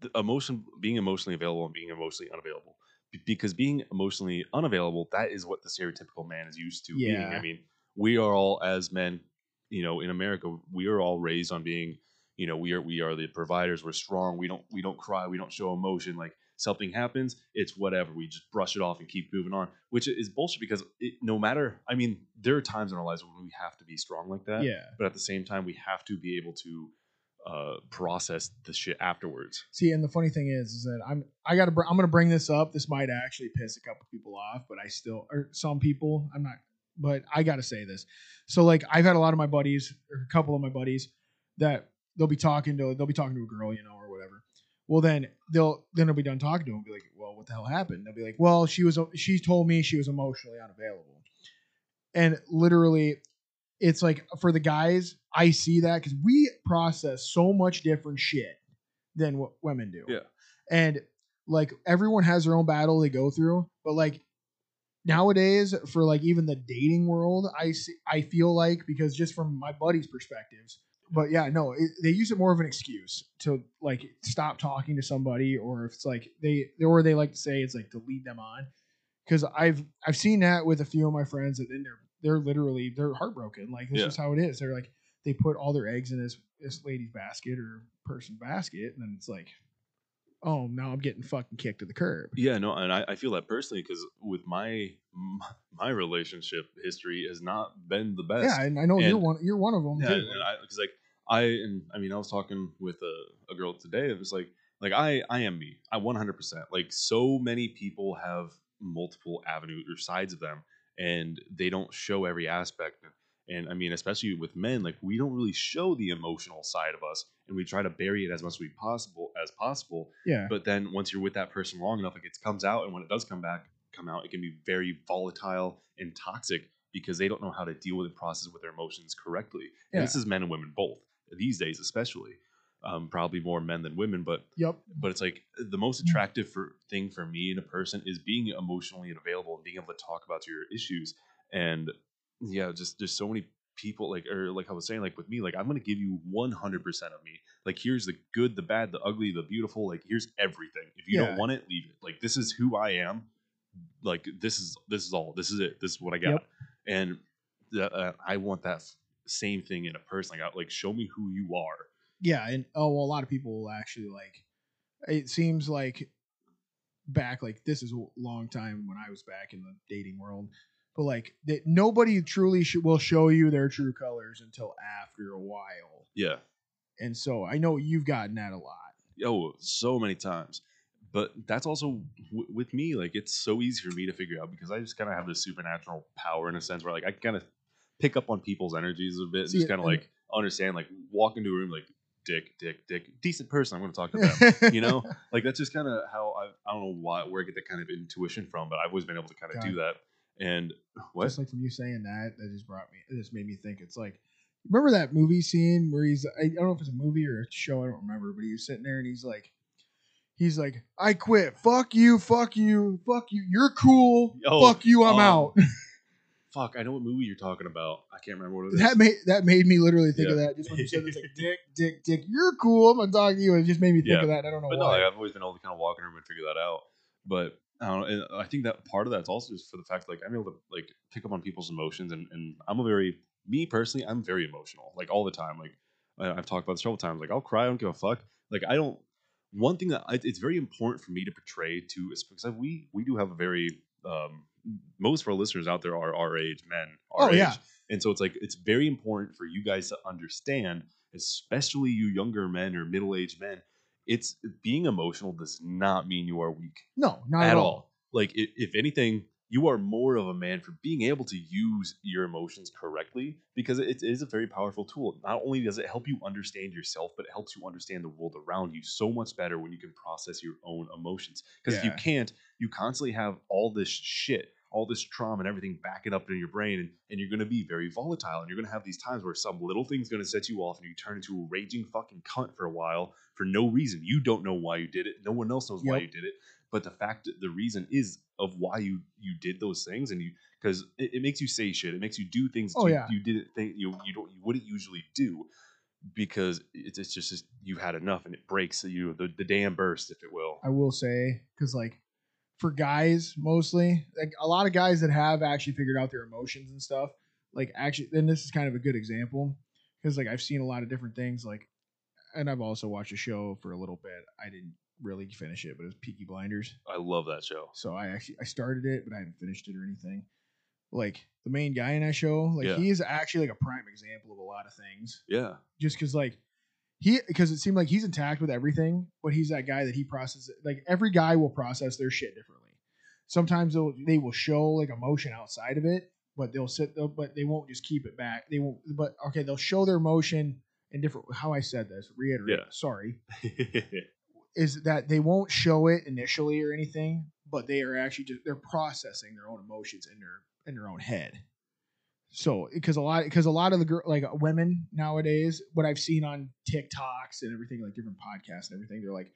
the emotion being emotionally available and being emotionally unavailable B- because being emotionally unavailable that is what the stereotypical man is used to being Yeah. i mean we are all as men you know in america we are all raised on being you know we are we are the providers we're strong we don't we don't cry we don't show emotion like something happens it's whatever we just brush it off and keep moving on which is bullshit because it, no matter i mean there are times in our lives when we have to be strong like that yeah. but at the same time we have to be able to uh, process the shit afterwards. See, and the funny thing is, is that I'm I gotta br- I'm gonna bring this up. This might actually piss a couple people off, but I still or some people I'm not. But I gotta say this. So like I've had a lot of my buddies or a couple of my buddies that they'll be talking to they'll be talking to a girl, you know, or whatever. Well, then they'll then they'll be done talking to them. Be like, well, what the hell happened? They'll be like, well, she was she told me she was emotionally unavailable, and literally it's like for the guys, I see that because we process so much different shit than what women do. Yeah. And like everyone has their own battle they go through, but like nowadays for like even the dating world, I see I feel like because just from my buddies' perspectives, but yeah, no, it, they use it more of an excuse to like stop talking to somebody, or if it's like they or they like to say it's like to lead them on. Because I've I've seen that with a few of my friends that then they're they're literally they're heartbroken. Like this Yeah. is how it is. They're like they put all their eggs in this this lady's basket or person's basket, and then it's like oh, now I'm getting fucking kicked to the curb. Yeah, no, and I, I feel that personally because with my my relationship history has not been the best. Yeah, and I know you're And- one. You're one of them. Yeah, and because like I and I mean I was talking with a, a girl today. It was like like I I am me. I 100 percent like so many people have multiple avenues or sides of them, and they don't show every aspect. And I mean, especially with men, like we don't really show the emotional side of us, and we try to bury it as much as we possible as possible. yeah, But then once you're with that person long enough, like it comes out, and when it does come back, come out, it can be very volatile and toxic because they don't know how to deal with the process with their emotions correctly. And this is men and women both these days, especially. Um, probably more men than women, but yep. but it's like the most attractive for, thing for me in a person is being emotionally available and being able to talk about your issues. And yeah, just there's so many people like or like I was saying, like with me, like I'm gonna give you 100 percent of me. Like here's the good, the bad, the ugly, the beautiful. Like here's everything. If you Yeah. don't want it, leave it. Like this is who I am. Like this is this is all. This is it. This is what I got. Yep. And uh, I want that same thing in a person. Like, I- like show me who you are. Yeah, and oh well, a lot of people will actually like. It seems like back like this is a long time when I was back in the dating world, but like that nobody truly sh- will show you their true colors until after a while. Yeah. And so I know you've gotten that a lot. oh so many times but that's also w- with me like it's so easy for me to figure out because i just kind of have this supernatural power in a sense where like i kind of pick up on people's energies a bit and See, just kind of like understand like walk into a room like dick dick dick decent person i'm going to talk to them you know like that's just kind of how I, I don't know why where i get that kind of intuition from but i've always been able to kind of do that and what Just like from you saying that, that just brought me. It just made me think. It's like, remember that movie scene where he's. I, I don't know if it's a movie or a show. I don't remember, but he was sitting there and he's like, he's like, I quit. Fuck you. Fuck you. Fuck you. You're cool. Oh, fuck you. I'm um, out. fuck i know what movie you're talking about i can't remember what it is that made that made me literally think of that. Just when you said it's like, dick, dick, dick. You're cool. I'm gonna talk to you. It just made me think Yeah. of that. I don't know But no, why. like, I've always been able to kind of walk in a room and figure that out. But I don't know. And I think that part of that's also just for the fact like I'm able to like pick up on people's emotions, and, and I'm a very me personally, I'm very emotional, like all the time. Like I've talked about this several times. Like I'll cry, I don't give a fuck. Like I don't. One thing that I, it's very important for me to portray to is because we we do have a very um, most of our listeners out there are our age men. Our Oh, yeah. age. And so it's like it's very important for you guys to understand, especially you younger men or middle aged men. It's being emotional does not mean you are weak no, not at all. Like if, if anything, you are more of a man for being able to use your emotions correctly because it is a very powerful tool. Not only does it help you understand yourself, but it helps you understand the world around you so much better when you can process your own emotions. Because if you can't, you constantly have all this shit, all this trauma and everything backing up in your brain, and, and you're going to be very volatile. And you're going to have these times where some little thing's going to set you off and you turn into a raging fucking cunt for a while for no reason. You don't know why you did it. No one else knows why you did it but the fact the reason is of why you you did those things and you because it, it makes you say shit it makes you do things Oh, you, yeah. you didn't think you you don't you wouldn't usually do because it's, it's just, just you've had enough and it breaks you the, the dam burst if it will I will say because like for guys mostly, like a lot of guys that have actually figured out their emotions and stuff, like actually, and this is kind of a good example because like I've seen a lot of different things like, and I've also watched a show for a little bit. I didn't really finish it, but it was Peaky Blinders. i love that show So I actually I started it, but I haven't finished it or anything. Like the main guy in that show, like Yeah. he is actually like a prime example of a lot of things yeah just because like he because it seemed like he's intact with everything, but he's that guy that he processes like every guy will process their shit differently. Sometimes they'll they will show like emotion outside of it, but they'll sit they'll, but they won't just keep it back. They won't but okay, they'll show their emotion in different how I said this, reiterate, Yeah. sorry, is that they won't show it initially or anything, but they are actually just they're processing their own emotions in their in their own head. So because a lot because a lot of the girl like women nowadays, what I've seen on TikToks and everything, like different podcasts and everything, they're like,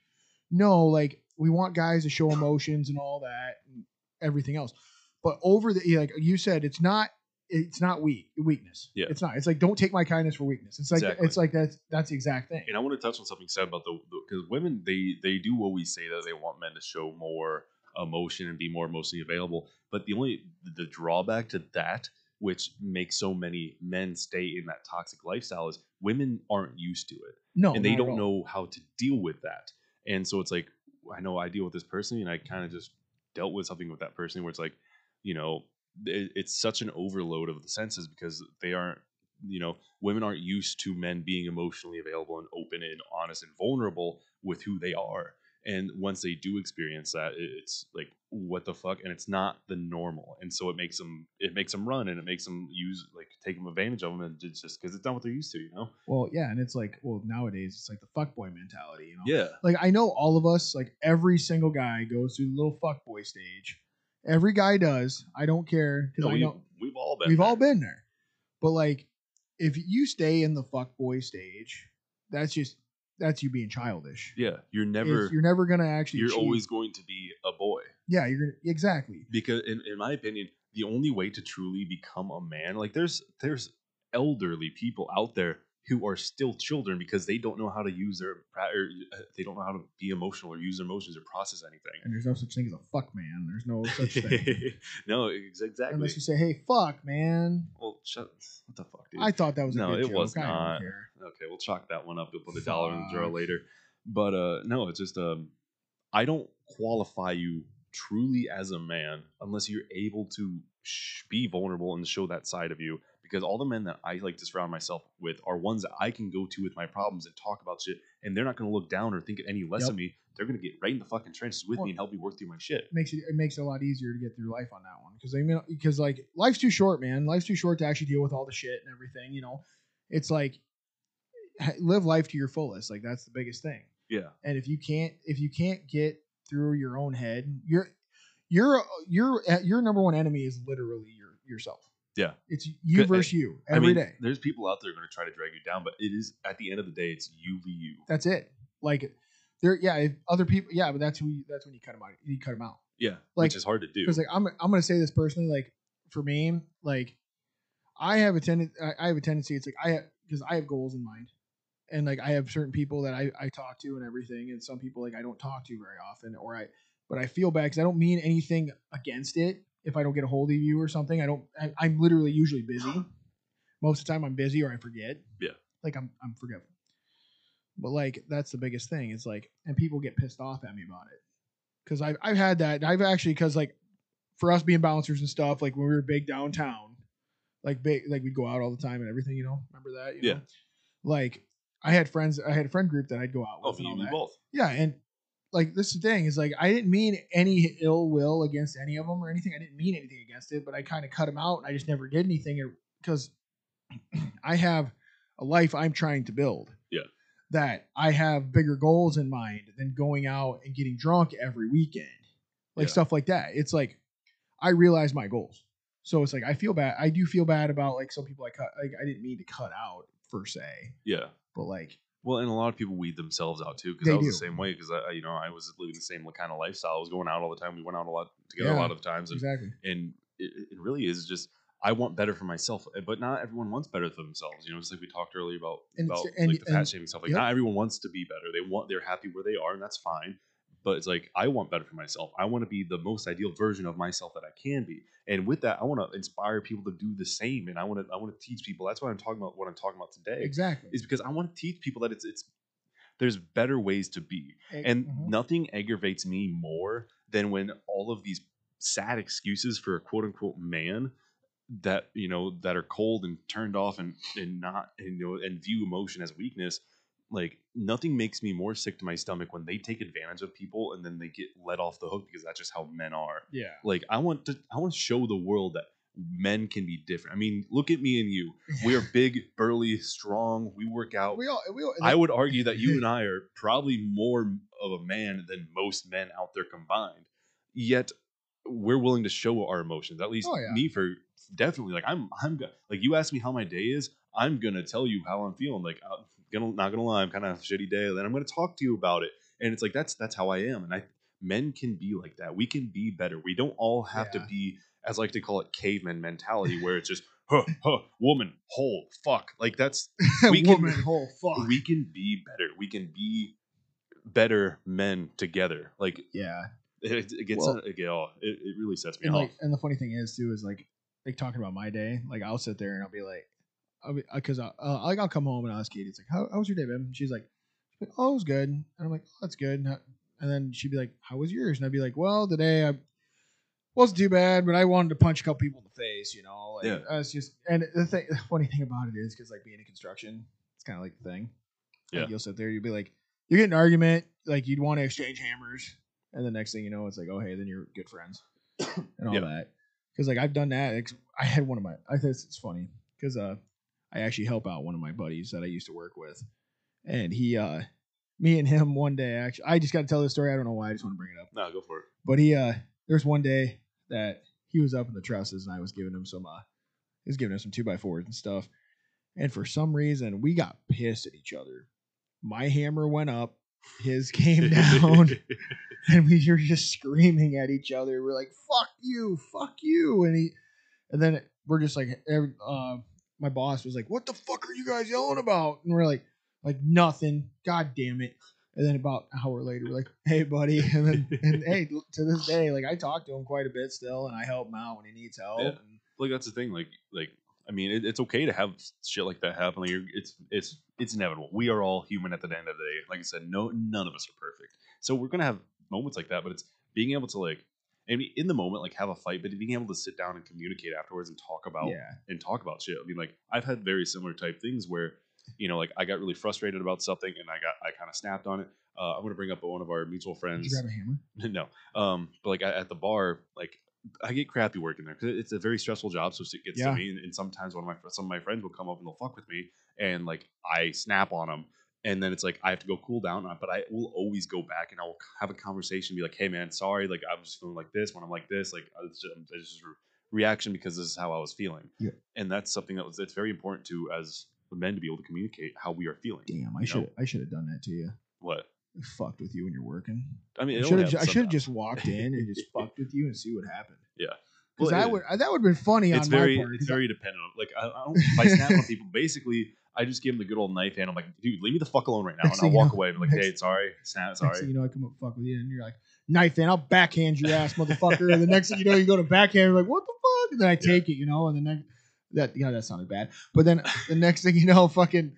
no, like we want guys to show emotions and all that and everything else. But over the like you said, it's not it's not weak weakness. Yeah. It's not. It's like don't take my kindness for weakness. It's like Exactly. it's like that's that's the exact thing. and I want to touch on something said about the because women they they do always say that they want men to show more emotion and be more emotionally available, but the only the drawback to that, which makes so many men stay in that toxic lifestyle, is women aren't used to it No, and they don't know how to deal with that, and so it's like I know I deal with this person, and I kind of just dealt with something with that person where it's like, you know, it, it's such an overload of the senses because they aren't, you know, women aren't used to men being emotionally available and open and honest and vulnerable with who they are. And once they do experience that, it's like, what the fuck? And it's not the normal. And so it makes them, it makes them run and it makes them use, like, take them advantage of them. And it's just because it's not what they're used to, you know? Well, yeah, and it's like, well, nowadays it's like the fuckboy mentality, you know. Yeah. Like I know all of us, like every single guy goes through the little fuckboy stage. Every guy does. I don't care because No, I know we've all been. we've there. all been there. But like, if you stay in the fuck boy stage, that's just that's you being childish. Yeah. You're It's- never, you're never gonna actually. you're achieve- always going to be a boy. yeah. You're gonna exactly. because in, in my opinion the only way to truly become a man like there's there's elderly people out there who are still children because they don't know how to use their or uh, they don't know how to be emotional or use their emotions or process anything. And there's no such thing as a fuck man. There's no such thing. No exactly. Unless you say, "Hey, fuck, man." well shut what the fuck dude? I thought that was a No, good it joke. was I don't okay we'll chalk that one up. We'll put a dollar in the jar Fuck. later. But uh no it's just um i don't qualify you truly as a man unless you're able to sh- be vulnerable and show that side of you because all the men that i like to surround myself with are ones that i can go to with my problems and talk about shit and they're not going to look down or think any less Yep. of me they're going to get right in the fucking trenches with Well- me and help me work through my shit makes it it makes it a lot easier to get through life on that one because I mean because like life's too short, man. Life's too short to actually deal with all the shit and everything. You know, it's like live life to your fullest. Like that's the biggest thing. yeah And if you can't if you can't get through your own head, your your your eh, your number one enemy is literally your yourself. Yeah. it's you Good- versus you I mean, day. there's people out there going to try to drag you down but it is at the end of the day it's you v you That's it. Like there, yeah. If other people, yeah, but that's who you, that's when you cut them out. You cut them out. yeah Like- which is hard to do because like I'm I'm gonna say this personally, like for me, like I have a tendency, I have a tendency. It's like I because I have goals in mind, and like I have certain people that I I talk to and everything, and some people like I don't talk to very often, or I but I feel bad because I don't mean anything against it. If I don't get a hold of you or something, I don't. I, I'm literally usually busy. Most of the time, I'm busy or I forget. Yeah. like I'm I'm forgetful. But like that's the biggest thing. It's like, and people get pissed off at me about it because I've I've had that. I've actually because like for us being bouncers and stuff, like when we were big downtown, like big like we'd go out all the time and everything. You know, remember that? You Yeah. Know? Like I had friends. I had a friend group that I'd go out oh with. me and and all you that. both Yeah, and like this is the thing is like I didn't mean any ill will against any of them or anything. I didn't mean anything against it, but I kind of cut them out. And I just never did anything er, because I have a life I'm trying to build. Yeah. That I have bigger goals in mind than going out and getting drunk every weekend, like Yeah. stuff like that. It's like I realize my goals, so it's like I feel bad. I do feel bad about like some people I cut. Like I didn't mean to cut out per se, yeah but like Well, and a lot of people weed themselves out too, because I was do. the same way. Because I, you know, I was living the same kind of lifestyle. I was going out all the time. We went out a lot together Yeah, a lot of times, and, exactly. and it, it really is just I want better for myself, eh, but not everyone wants better for themselves. You know, just like we talked earlier about And about and- like the fat and- shaming stuff. Like yep. not everyone wants to be better. They want they're happy where they are, and that's fine. But it's like I want better for myself. I want to be the most ideal version of myself that I can be, and with that, I want to inspire people to do the same. And I want to I want to teach people. That's why I'm talking about. What I'm talking about today Exactly. is because I want to teach people that it's it's there's better ways to be. And Mhm. nothing aggravates me more than when all of these sad excuses for a quote unquote man that you know that are cold and turned off and and not and, you know and view emotion as weakness like nothing makes me more sick to my stomach when they take advantage of people and then they get let off the hook because that's just how men are yeah. like i want to i want to show the world that men can be different i mean look at me and you we are big burly strong we work out We all, we all, I would argue that you and I are probably more of a man than most men out there combined. Yet we're willing to show our emotions. At least Oh, yeah. me for definitely like I'm I'm like you ask me how my day is, I'm gonna tell you how I'm feeling. Like I'm gonna not gonna lie, I'm kind of a shitty day. Then I'm gonna talk to you about it. And it's like that's that's how I am. And I men can be like that. We can be better. We don't all have Yeah. to be as I like to call it caveman mentality where it's just huh, huh, woman, hole, fuck. Like that's we can- woman hole fuck. we can be better. We can be better men together. Like yeah. it, it gets Well- it, oh, it, it really sets me And off. like, and the funny thing is too is like, like talking about my day. Like I'll sit there and I'll be like, I'll be because I, uh, like I'll come home and I'll ask Katie, it's like, how, how was your day, babe? And she's like, oh, it was good. And I'm like, oh, that's good. And and then she'd be like, "How was yours?" And I'd be like, "Well, today I wasn't too bad, but I wanted to punch a couple people in the face, you know. Like, Yeah. I was just and the thing, the funny thing about it is because like being in construction, it's kind of like the thing. Like, Yeah. you'll sit there, you'll be like, you get an argument, like you'd want to exchange hammers, and the next thing you know, it's like, oh hey, then you're good friends and all Yeah. that. Because like I've done that. I had one of my. I think it's funny because uh, I actually help out one of my buddies that I used to work with, and he uh, me and him one day actually. I just got to tell this story. I don't know why. I just want to bring it up. No, go for it. But he uh there's one day that he was up in the trusses and I was giving him some uh he was giving him some two by fours and stuff. And for some reason we got pissed at each other. My hammer went up, his came down, and we were just screaming at each other. We're like, fuck you, fuck you. And he and then we're just like uh my boss was like, What the fuck are you guys yelling about? And we're like, like nothing. God damn it. And then about an hour later, we're like, "Hey, buddy," and then and hey, to this day, like I talk to him quite a bit still, and I help him out when he needs help. Yeah. And like that's the thing. Like like I mean, it, it's okay to have shit like that happen. Like you're, it's it's it's inevitable. We are all human at the end of the day. Like I said, no none of us are perfect. So we're gonna have moments like that. But it's being able to like. I mean, in the moment, like have a fight, but being able to sit down and communicate afterwards and talk about yeah, and talk about shit. I mean, like I've had very similar type things where, you know, like I got really frustrated about something and I got I kind of snapped on it. Uh, I'm gonna bring up one of our mutual did friends. you grab a hammer? no, um, but like at at the bar, like I get crappy working there because it's a very stressful job. So it gets Yeah. to me, and, and sometimes one of my some of my friends will come up and they'll fuck with me, and like I snap on them, and then it's like I have to go cool down. uh, But I will always go back and I will have a conversation, and be like, "Hey man, sorry, like I'm just feeling like this when I'm like this, like it's just, it's just a reaction because this is how I was feeling." Yeah. and that's something that was it's very important to as men to be able to communicate how we are feeling. Damn, I should know? I should have done that to you. What I fucked with you when you're working. I mean, I it should have I should have sometimes. just walked in and just fucked with you and see what happened. Yeah. Because Well, that would that would have been funny it's on very my part. it's 'cause I- very dependent on like I, I don't if I snap on people basically I just give him the good old knife hand I'm like dude leave me the fuck alone right now and I'll walk know- away and be like hey sorry snap Next thing sorry you know, I come up fuck with you, and you're like, knife hand. I'll backhand your ass, motherfucker. and the next thing you know, you go to backhand, you're like, what the fuck? And then I take it, you know, and the next that yeah, that sounded bad. But then the next thing you know, fucking,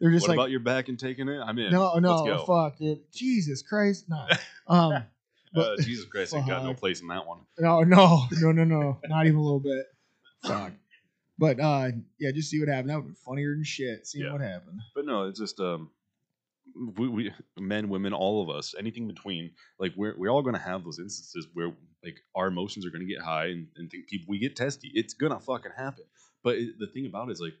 they're just what like, about your back and taking it I'm in no, no, go fuck, dude. Jesus Christ, no. Um, but uh, Jesus Christ I got no place in that one no, no, no, no, no, not even a little bit. Fuck. But uh, yeah, just see what happened. That would be funnier than shit. Seeing Yeah. what happened. but no it's just um we, we men women all of us anything between like we're, we're all going to have those instances where like our emotions are going to get high and, and think people we get testy it's gonna fucking happen but it, the thing about it is like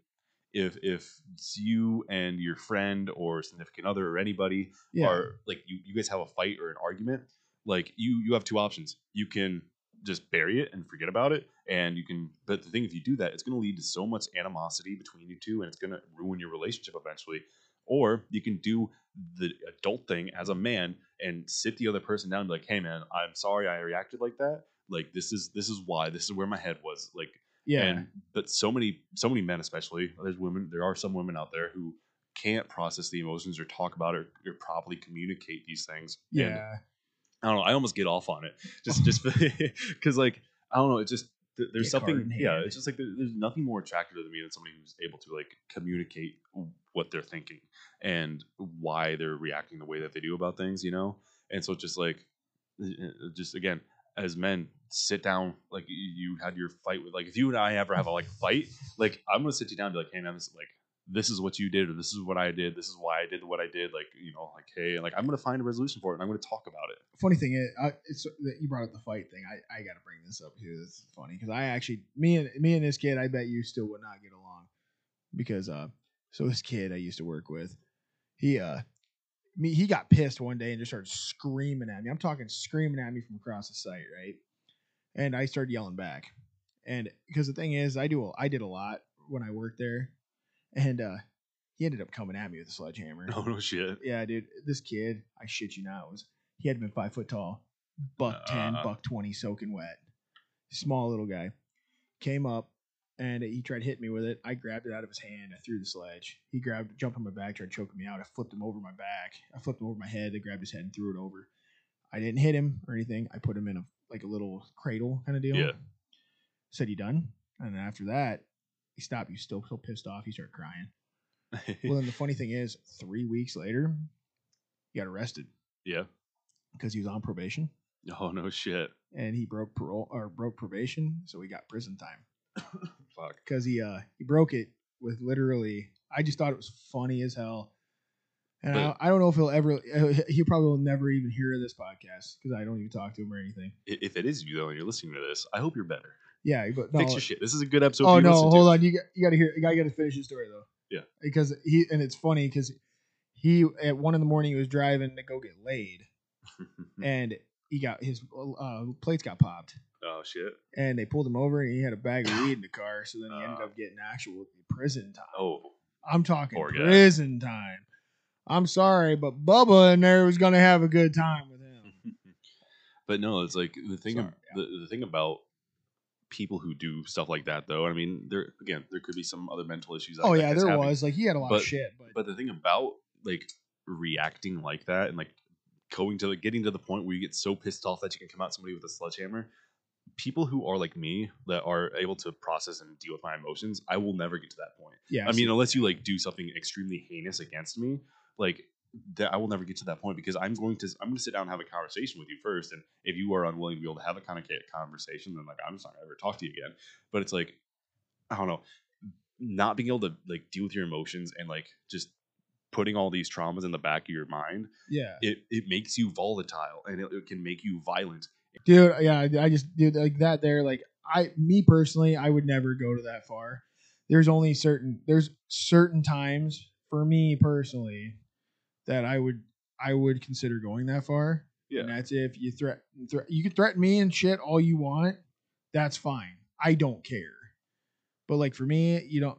if if it's you and your friend or significant other or anybody Yeah. are like you, you guys have a fight or an argument like you you have two options you can just bury it and forget about it and you can but the thing if you do that it's going to lead to so much animosity between you two and it's going to ruin your relationship eventually or you can do the adult thing as a man and sit the other person down and be like hey man i'm sorry i reacted like that like this is this is why this is where my head was like yeah. and but so many so many men especially there's women there are some women out there who can't process the emotions or talk about it or, or properly communicate these things And yeah. I don't know i almost get off on it. Just just because like i don't know it's just there's hard something yeah it's just like there's nothing more attractive to me than somebody who's able to like communicate what they're thinking and why they're reacting the way that they do about things you know? And so it's just like just again as men sit down like you, you had your fight with like if you and i ever have a like fight like i'm gonna sit you down and be like hey man this is like this is what you did or this is what i did this is why i did what i did like you know like hey like i'm gonna find a resolution for it and i'm gonna talk about it funny thing is, I, it's that you brought up the fight thing. I, I got to bring this up too. This is funny because I actually me and me and this kid, I bet you still would not get along because uh, so this kid I used to work with, he uh, me he got pissed one day and just started screaming at me. I'm talking screaming at me from across the site, right? And I started yelling back, and because the thing is, I do I did a lot when I worked there, and uh, he ended up coming at me with a sledgehammer. no no shit Yeah, dude, this kid, I shit you not, was he had been five foot tall, buck ten, Uh. buck twenty, soaking wet, small little guy. Came up and he tried to hit me with it. I grabbed it out of his hand. I threw the sledge. He grabbed, jumped on my back, tried choking me out. I flipped him over my back. I flipped him over my head. I grabbed his head and threw it over. I didn't hit him or anything. I put him in a like a little cradle kind of deal. Yeah. Said, "You done?" And then after that, he stopped. He still so pissed off. He started crying. Well, then the funny thing is, three weeks later, he got arrested yeah because he was on probation Oh no shit. and he broke parole or broke probation, so he got prison time Fuck. because he uh he broke it with literally. I just thought it was funny as hell. And I, But- I don't know if he'll ever. He probably will never even hear this podcast because I don't even talk to him or anything. If it is you though, and you're listening to this, I hope you're better. Yeah, but no, Fix your shit. This is a good episode. oh no, hold to. on. You got you got to hear. You got to finish the story though. Yeah. because he and it's funny because he at one in the morning he was driving to go get laid and he got his uh, plates got popped oh shit. and they pulled him over and he had a bag of weed in the car. So then he ended Uh. up getting actual prison time. Oh. I'm talking Poor guy. prison time. I'm sorry, but Bubba in there was gonna have a good time with him. But no, it's like the thing. Sorry, the, the thing about people who do stuff like that, though. I mean, there again, there could be some other mental issues. oh yeah, there happening. was like he had a lot But- of shit, but, But the thing about like reacting like that and like going to like getting to the point where you get so pissed off that you can come out somebody with a sledgehammer. People who are like me that are able to process and deal with my emotions, I will never get to that point. yeah, I mean, unless you like do something extremely heinous against me, like that, I will never get to that point because I'm going to I'm going to sit down and have a conversation with you first, and if you are unwilling to be able to have a kind of conversation, then like I'm just not going to ever talk to you again. But it's like I don't know, not being able to like deal with your emotions and like just putting all these traumas in the back of your mind, yeah, it it makes you volatile and it, it can make you violent. dude. Yeah, I just dude like that. There, like I, me personally, I would never go to that far. There's only certain there's certain times for me personally that I would I would consider going that far. Yeah. And that's if you threat, thre- you can threaten me and shit all you want. That's fine. I don't care. But like for me, you don't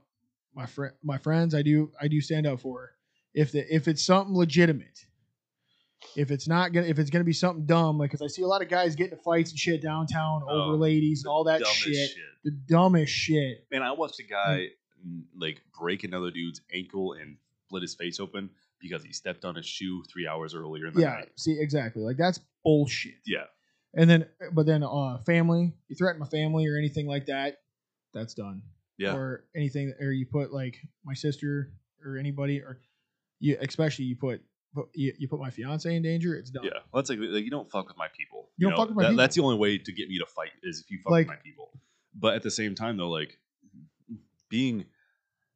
my friend my friends I do I do stand up for if the if it's something legitimate. If it's not gonna if it's gonna be something dumb, like because I see a lot of guys getting fights and shit downtown Oh, over ladies and all that Dumbest shit, The dumbest shit. Man, I watched a guy mm, like break another dude's ankle and split his face open because he stepped on his shoe three hours earlier in the Yeah, night. see exactly. Like that's bullshit. Yeah. And then but then uh family, you threaten my family or anything like that, that's done. Yeah. or anything, or you put like my sister or anybody, or you especially you put, put you, you put my fiance in danger. It's done. Yeah, well, that's like, like you don't fuck with my people. You don't fuck with my that- people. That's the only way to get me to fight is if you fuck Like- with my people. But at the same time, though, like being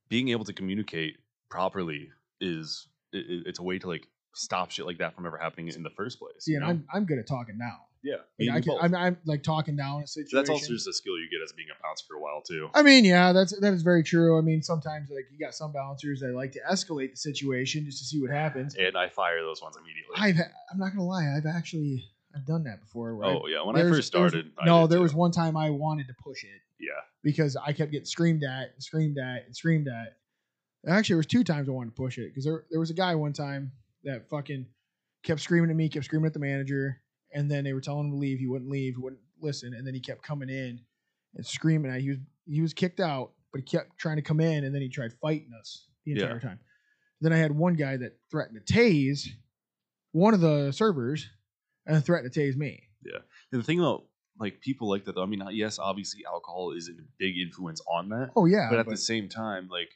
being able to communicate properly is i i- it's a way to like stop shit like that from ever happening in the first place. Yeah, you know? I'm I'm good at talking down. yeah, Like, I can, I'm, I'm like talking down a situation. that's also just a skill you get as being a bouncer for a while too. I mean, yeah, that's that is very true. I mean, sometimes like you got some bouncers that like to escalate the situation just to see what happens. And I fire those ones immediately. I've I'm not gonna lie, I've actually I've done that before. I- oh yeah, when I first was- started, I no, there too. was one time I wanted to push it yeah. because I kept getting screamed at and screamed at and screamed at. Actually, there was two times I wanted to push it because there there was a guy one time that fucking kept screaming at me, kept screaming at the manager, and then they were telling him to leave. He wouldn't leave, he wouldn't listen, and then he kept coming in and screaming at. He was he was kicked out, but he kept trying to come in, and then he tried fighting us the Yeah. entire time. Then I had one guy that threatened to tase one of the servers, and threatened to tase me. Yeah, and the thing about like people like that, though, I mean, yes, obviously alcohol is a big influence on that. Oh yeah, but at the same time, like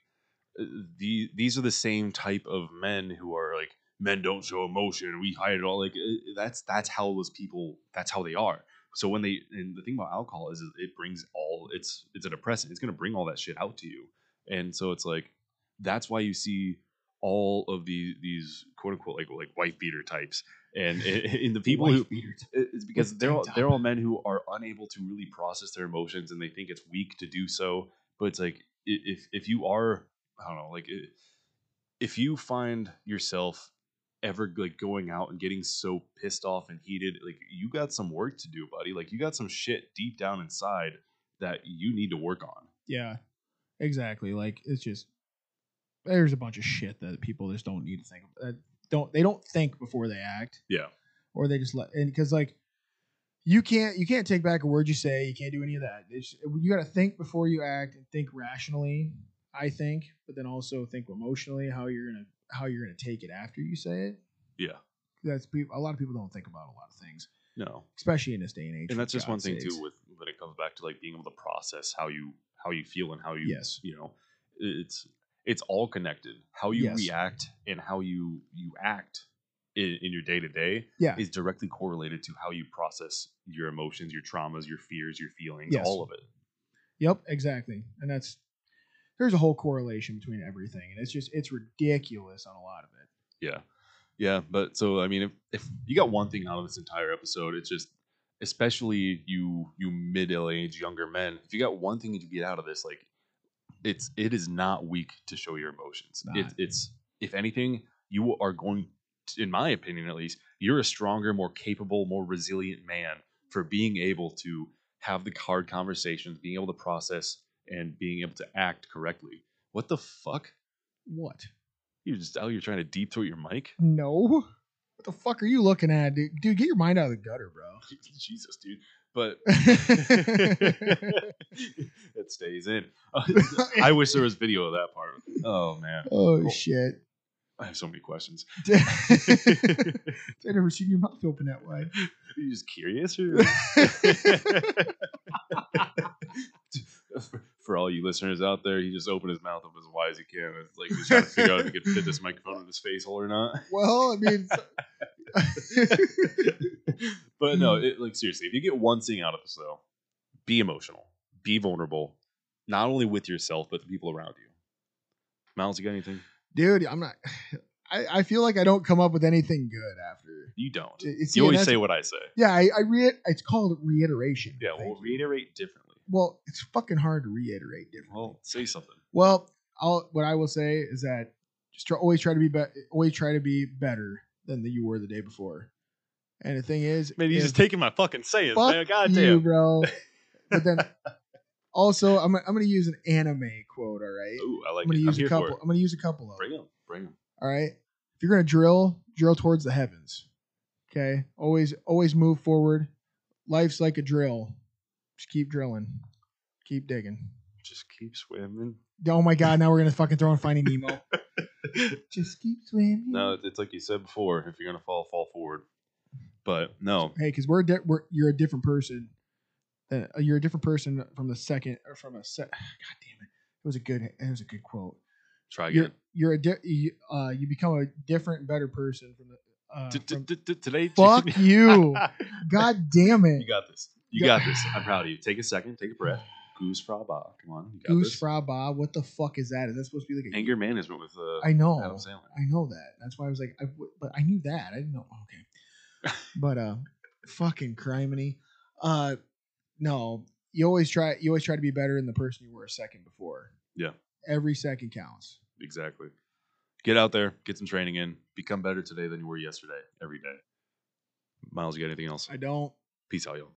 the these are the same type of men who are like men don't show emotion. We hide it all. Like uh, that's that's how those people. That's how they are. So when they and the thing about alcohol is it brings all it's it's a depressant. It's gonna bring all that shit out to you. And so it's like that's why you see all of these these quote unquote like like wife beater types and in the people who it's because they're all, they're all men who are unable to really process their emotions and they think it's weak to do so. But it's like if if you are I don't know like i- if you find yourself ever like going out and getting so pissed off and heated, like you got some work to do, buddy. Like you got some shit deep down inside that you need to work on. Yeah, exactly. Like it's just there's a bunch of shit that people just don't need to think. Of. Uh, don't they don't think before they act, Yeah. or they just let and because like you can't you can't take back a word you say. You can't do any of that. It's, you got to think before you act and think rationally. I think, but then also think emotionally how you're gonna how you're gonna take it after you say it. Yeah. That's a lot of people don't think about a lot of things, No. especially in this day and age. and that's just one God's thing sakes. too with when it comes back to like being able to process how you how you feel and how you Yes. you know it's it's all connected how you Yes. react and how you you act in, in your day to day is directly correlated to how you process your emotions, your traumas, your fears, your feelings, Yes. all of it. Yep, exactly. And that's there's a whole correlation between everything, and it's just it's ridiculous on a lot of it. Yeah. Yeah. But so, I mean, if, if you got one thing out of this entire episode, it's just, especially you, you middle aged younger men, if you got one thing you get out of this, like, it's, it is not weak to show your emotions. Not. It, it's, if anything, you are going, to, in my opinion at least, you're a stronger, more capable, more resilient man for being able to have the hard conversations, being able to process and being able to act correctly. What the fuck? What? Oh, you're just out here trying to deep throat your mic? No. What the fuck are you looking at, dude? Dude, get your mind out of the gutter, bro. Jesus, dude. But it stays in. I wish there was video of that part. Oh man, oh Cool. shit. I have so many questions. I've never seen your mouth open that wide. Are you just curious? Or? For all you listeners out there, he just opened his mouth up as wide as he can. It's like he's trying to figure out if he could fit this microphone in his face hole or not. Well, I mean, but no, it, like seriously, if you get one thing out of this though, be emotional, be vulnerable, not only with yourself but the people around you. Miles, you got anything? dude, I'm not. I, I feel like I don't come up with anything good after. You don't. It's, You always say what I say. Yeah, I, I re- It's called reiteration. Yeah, Thank well, you. reiterate differently. Well, it's fucking hard to reiterate differently. Well, say something. Well, I'll, what I will say is that just try, always try to be, be always try to be better than the, you were the day before. And the thing is, Man, he's just taking my fucking sayings, fuck man. God you, bro. But then also, I'm I'm gonna use an anime quote. All right, Ooh, I like I'm gonna it. use I'm a couple. I'm gonna use a couple of. Bring them. Bring him. All right, if you're gonna drill, drill towards the heavens. Okay, always always move forward. Life's like a drill. Just keep drilling, keep digging. Just keep swimming. Oh my god, now we're gonna fucking throw in Finding Nemo. Just keep swimming. no, it's like you said before. If you're gonna fall, fall forward. But no, hey, because we're, di- we're you're a different person. Than, uh, you're a different person from the second or from a set. God damn it! It was a good. It was a good quote. try You're again. you're a di- you, uh you become a different, better person from the. Uh, from- Today, fuck you! God damn it! You got this. You got this. I'm proud of you. Take a second. Take a breath. Goosfraba. Come on. You got Goose this. fra ba. What the fuck is that? Is that supposed to be like a? Anger management with uh, I know. Adam Sandler. I know that. That's why I was like, I w- but I knew that. I didn't know. Okay, but uh, fucking criminy. Uh, no, you always try. You always try to be better than the person you were a second before. Yeah. Every second counts. Exactly. Get out there. Get some training in. Become better today than you were yesterday. Every day. Miles, you got anything else? I don't. Peace out, y'all.